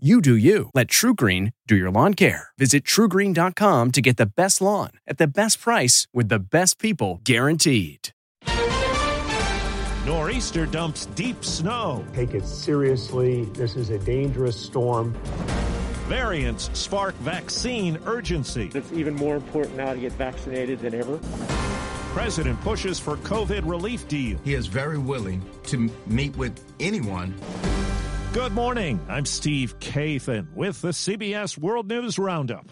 You do you. Let TruGreen do your lawn care. Visit trugreen.com to get the best lawn at the best price with the best people guaranteed. Nor'easter dumps deep snow. Take it seriously. This is a dangerous storm. Variants spark vaccine urgency. It's even more important now to get vaccinated than ever. President pushes for COVID relief deal. He is very willing to meet with anyone Good morning. I'm Steve Kathan with the CBS World News Roundup.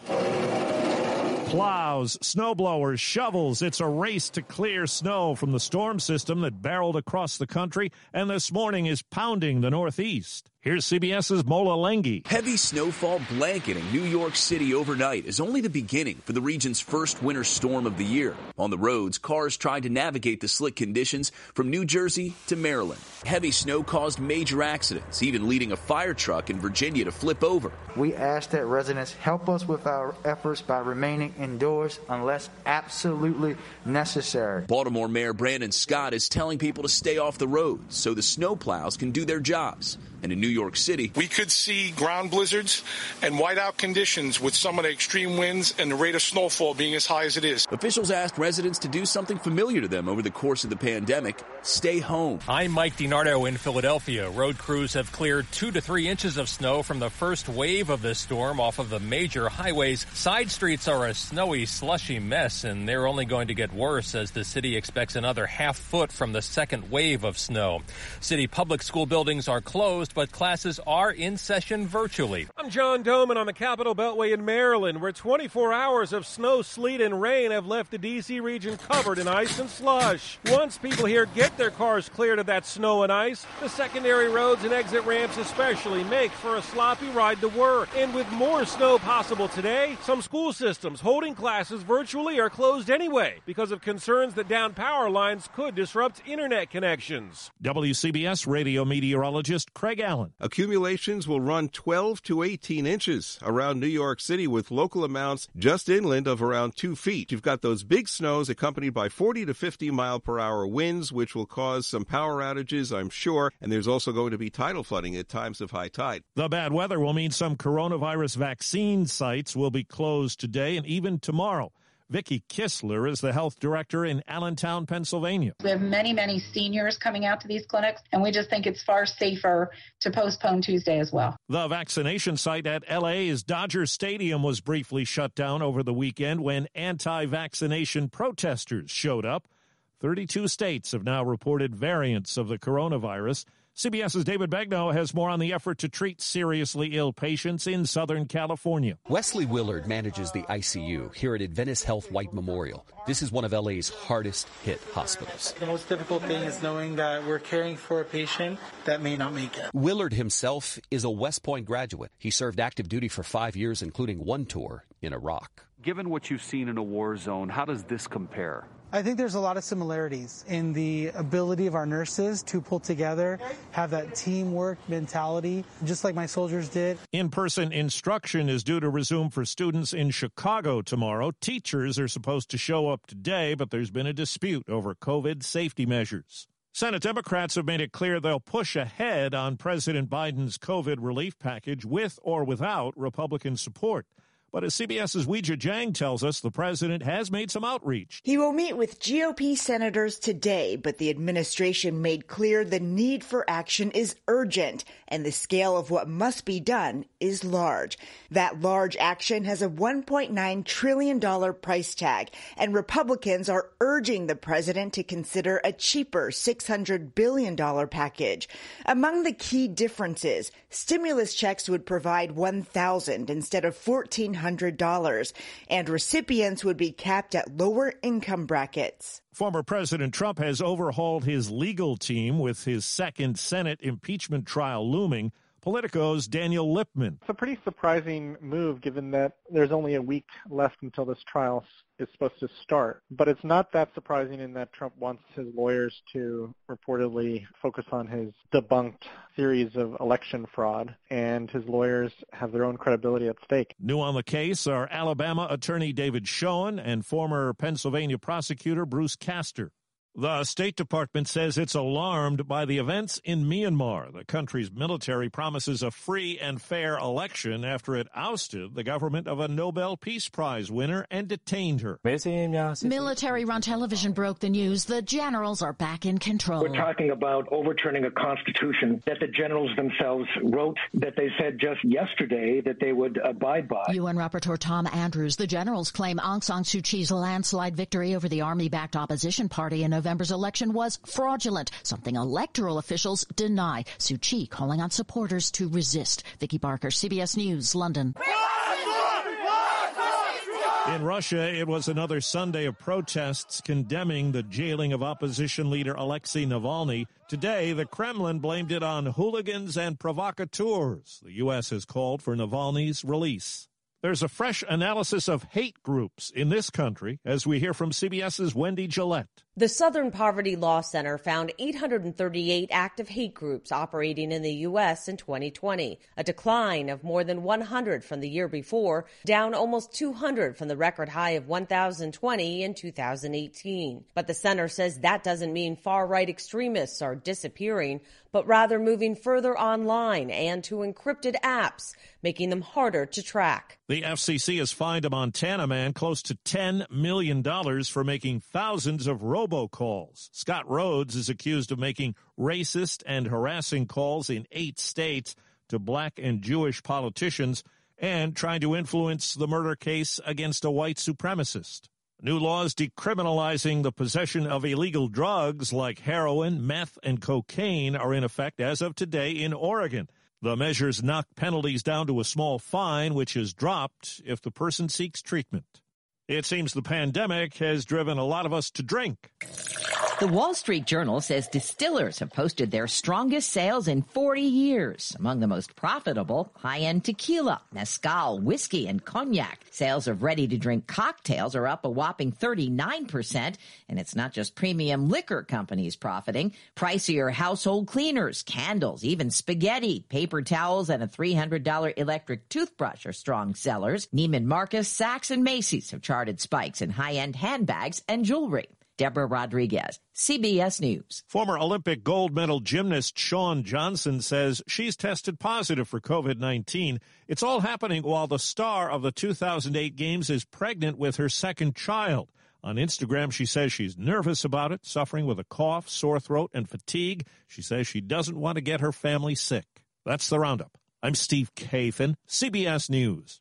Plows, snowblowers, shovels. It's a race to clear snow from the storm system that barreled across the country and this morning is pounding the Northeast. Here's CBS's Mola Lenghi. Heavy snowfall blanketing New York City overnight is only the beginning for the region's first winter storm of the year. On the roads, cars tried to navigate the slick conditions from New Jersey to Maryland. Heavy snow caused major accidents, even leading a fire truck in Virginia to flip over. We ask that residents help us with our efforts by remaining indoors unless absolutely necessary. Baltimore Mayor Brandon Scott is telling people to stay off the roads so the snowplows can do their jobs. And in New York City, we could see ground blizzards and whiteout conditions with some of the extreme winds and the rate of snowfall being as high as it is. Officials asked residents to do something familiar to them over the course of the pandemic stay home. I'm Mike DeNardo in Philadelphia. Road crews have cleared two to three inches of snow from the first wave of the storm off of the major highways. Side streets are a snowy, slushy mess, and they're only going to get worse as the city expects another half foot from the second wave of snow. City public school buildings are closed but classes are in session virtually. I'm John Domen on the Capital Beltway in Maryland, where 24 hours of snow, sleet, and rain have left the D.C. region covered in ice and slush. Once people here get their cars cleared of that snow and ice, the secondary roads and exit ramps especially make for a sloppy ride to work. And with more snow possible today, some school systems holding classes virtually are closed anyway because of concerns that down power lines could disrupt internet connections. WCBS radio meteorologist Craig Allen. Accumulations will run 12 to 18 inches around New York City with local amounts just inland of around 2 feet. You've got those big snows accompanied by 40 to 50 mile per hour winds, which will cause some power outages, I'm sure. And there's also going to be tidal flooding at times of high tide. The bad weather will mean some coronavirus vaccine sites will be closed today and even tomorrow. Vicki Kistler is the health director in Allentown, Pennsylvania. We have many, many seniors coming out to these clinics, and we just think it's far safer to postpone Tuesday as well. The vaccination site at LA's Dodger Stadium was briefly shut down over the weekend when anti vaccination protesters showed up. 32 states have now reported variants of the coronavirus. CBS's David Begnaud has more on the effort to treat seriously ill patients in Southern California. Wesley Willard manages the ICU here at Adventist Health White Memorial. This is one of LA's hardest hit hospitals. The most difficult thing is knowing that we're caring for a patient that may not make it. Willard himself is a West Point graduate. He served active duty for five years, including one tour in Iraq. Given what you've seen in a war zone, how does this compare? I think there's a lot of similarities in the ability of our nurses to pull together, have that teamwork mentality, just like my soldiers did. In person instruction is due to resume for students in Chicago tomorrow. Teachers are supposed to show up today, but there's been a dispute over COVID safety measures. Senate Democrats have made it clear they'll push ahead on President Biden's COVID relief package with or without Republican support. But as CBS's Weijia Jiang tells us, the president has made some outreach. He will meet with GOP senators today, but the administration made clear the need for action is urgent and the scale of what must be done is large. That large action has a $1.9 trillion price tag, and Republicans are urging the president to consider a cheaper $600 billion package. Among the key differences, stimulus checks would provide 1000 instead of 14 $1,500, and recipients would be capped at lower income brackets. Former President Trump has overhauled his legal team with his second Senate impeachment trial looming. Politico's Daniel Lippman. It's a pretty surprising move given that there's only a week left until this trial is supposed to start. But it's not that surprising in that Trump wants his lawyers to reportedly focus on his debunked theories of election fraud, and his lawyers have their own credibility at stake. New on the case are Alabama attorney David Schoen and former Pennsylvania prosecutor Bruce Castor. The State Department says it's alarmed by the events in Myanmar. The country's military promises a free and fair election after it ousted the government of a Nobel Peace Prize winner and detained her. Military run television broke the news. The generals are back in control. We're talking about overturning a constitution that the generals themselves wrote, that they said just yesterday that they would abide by. UN Rapporteur Tom Andrews. The generals claim Aung San Suu Kyi's landslide victory over the army backed opposition party in November November's election was fraudulent, something electoral officials deny. Suu Kyi calling on supporters to resist. Vicki Barker, CBS News, London. In Russia, it was another Sunday of protests condemning the jailing of opposition leader Alexei Navalny. Today, the Kremlin blamed it on hooligans and provocateurs. The U.S. has called for Navalny's release. There's a fresh analysis of hate groups in this country as we hear from CBS's Wendy Gillette. The Southern Poverty Law Center found 838 active hate groups operating in the U.S. in 2020, a decline of more than 100 from the year before, down almost 200 from the record high of 1,020 in 2018. But the center says that doesn't mean far right extremists are disappearing, but rather moving further online and to encrypted apps, making them harder to track. The FCC has fined a Montana man close to $10 million for making thousands of robocalls. Scott Rhodes is accused of making racist and harassing calls in eight states to black and Jewish politicians and trying to influence the murder case against a white supremacist. New laws decriminalizing the possession of illegal drugs like heroin, meth, and cocaine are in effect as of today in Oregon. The measures knock penalties down to a small fine, which is dropped if the person seeks treatment. It seems the pandemic has driven a lot of us to drink. The Wall Street Journal says distillers have posted their strongest sales in 40 years. Among the most profitable, high-end tequila, mezcal, whiskey, and cognac. Sales of ready-to-drink cocktails are up a whopping 39%, and it's not just premium liquor companies profiting. Pricier household cleaners, candles, even spaghetti, paper towels, and a $300 electric toothbrush are strong sellers. Neiman Marcus, Saks, and Macy's have charted spikes in high-end handbags and jewelry. Deborah Rodriguez, CBS News. Former Olympic gold medal gymnast Shawn Johnson says she's tested positive for COVID 19. It's all happening while the star of the 2008 Games is pregnant with her second child. On Instagram, she says she's nervous about it, suffering with a cough, sore throat, and fatigue. She says she doesn't want to get her family sick. That's the roundup. I'm Steve Kathan, CBS News.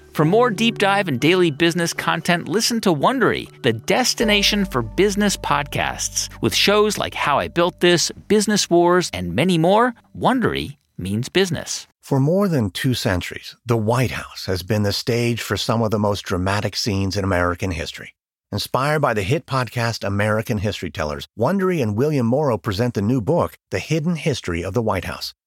For more deep dive and daily business content, listen to Wondery, the destination for business podcasts. With shows like How I Built This, Business Wars, and many more, Wondery means business. For more than two centuries, the White House has been the stage for some of the most dramatic scenes in American history. Inspired by the hit podcast American History Tellers, Wondery and William Morrow present the new book, The Hidden History of the White House.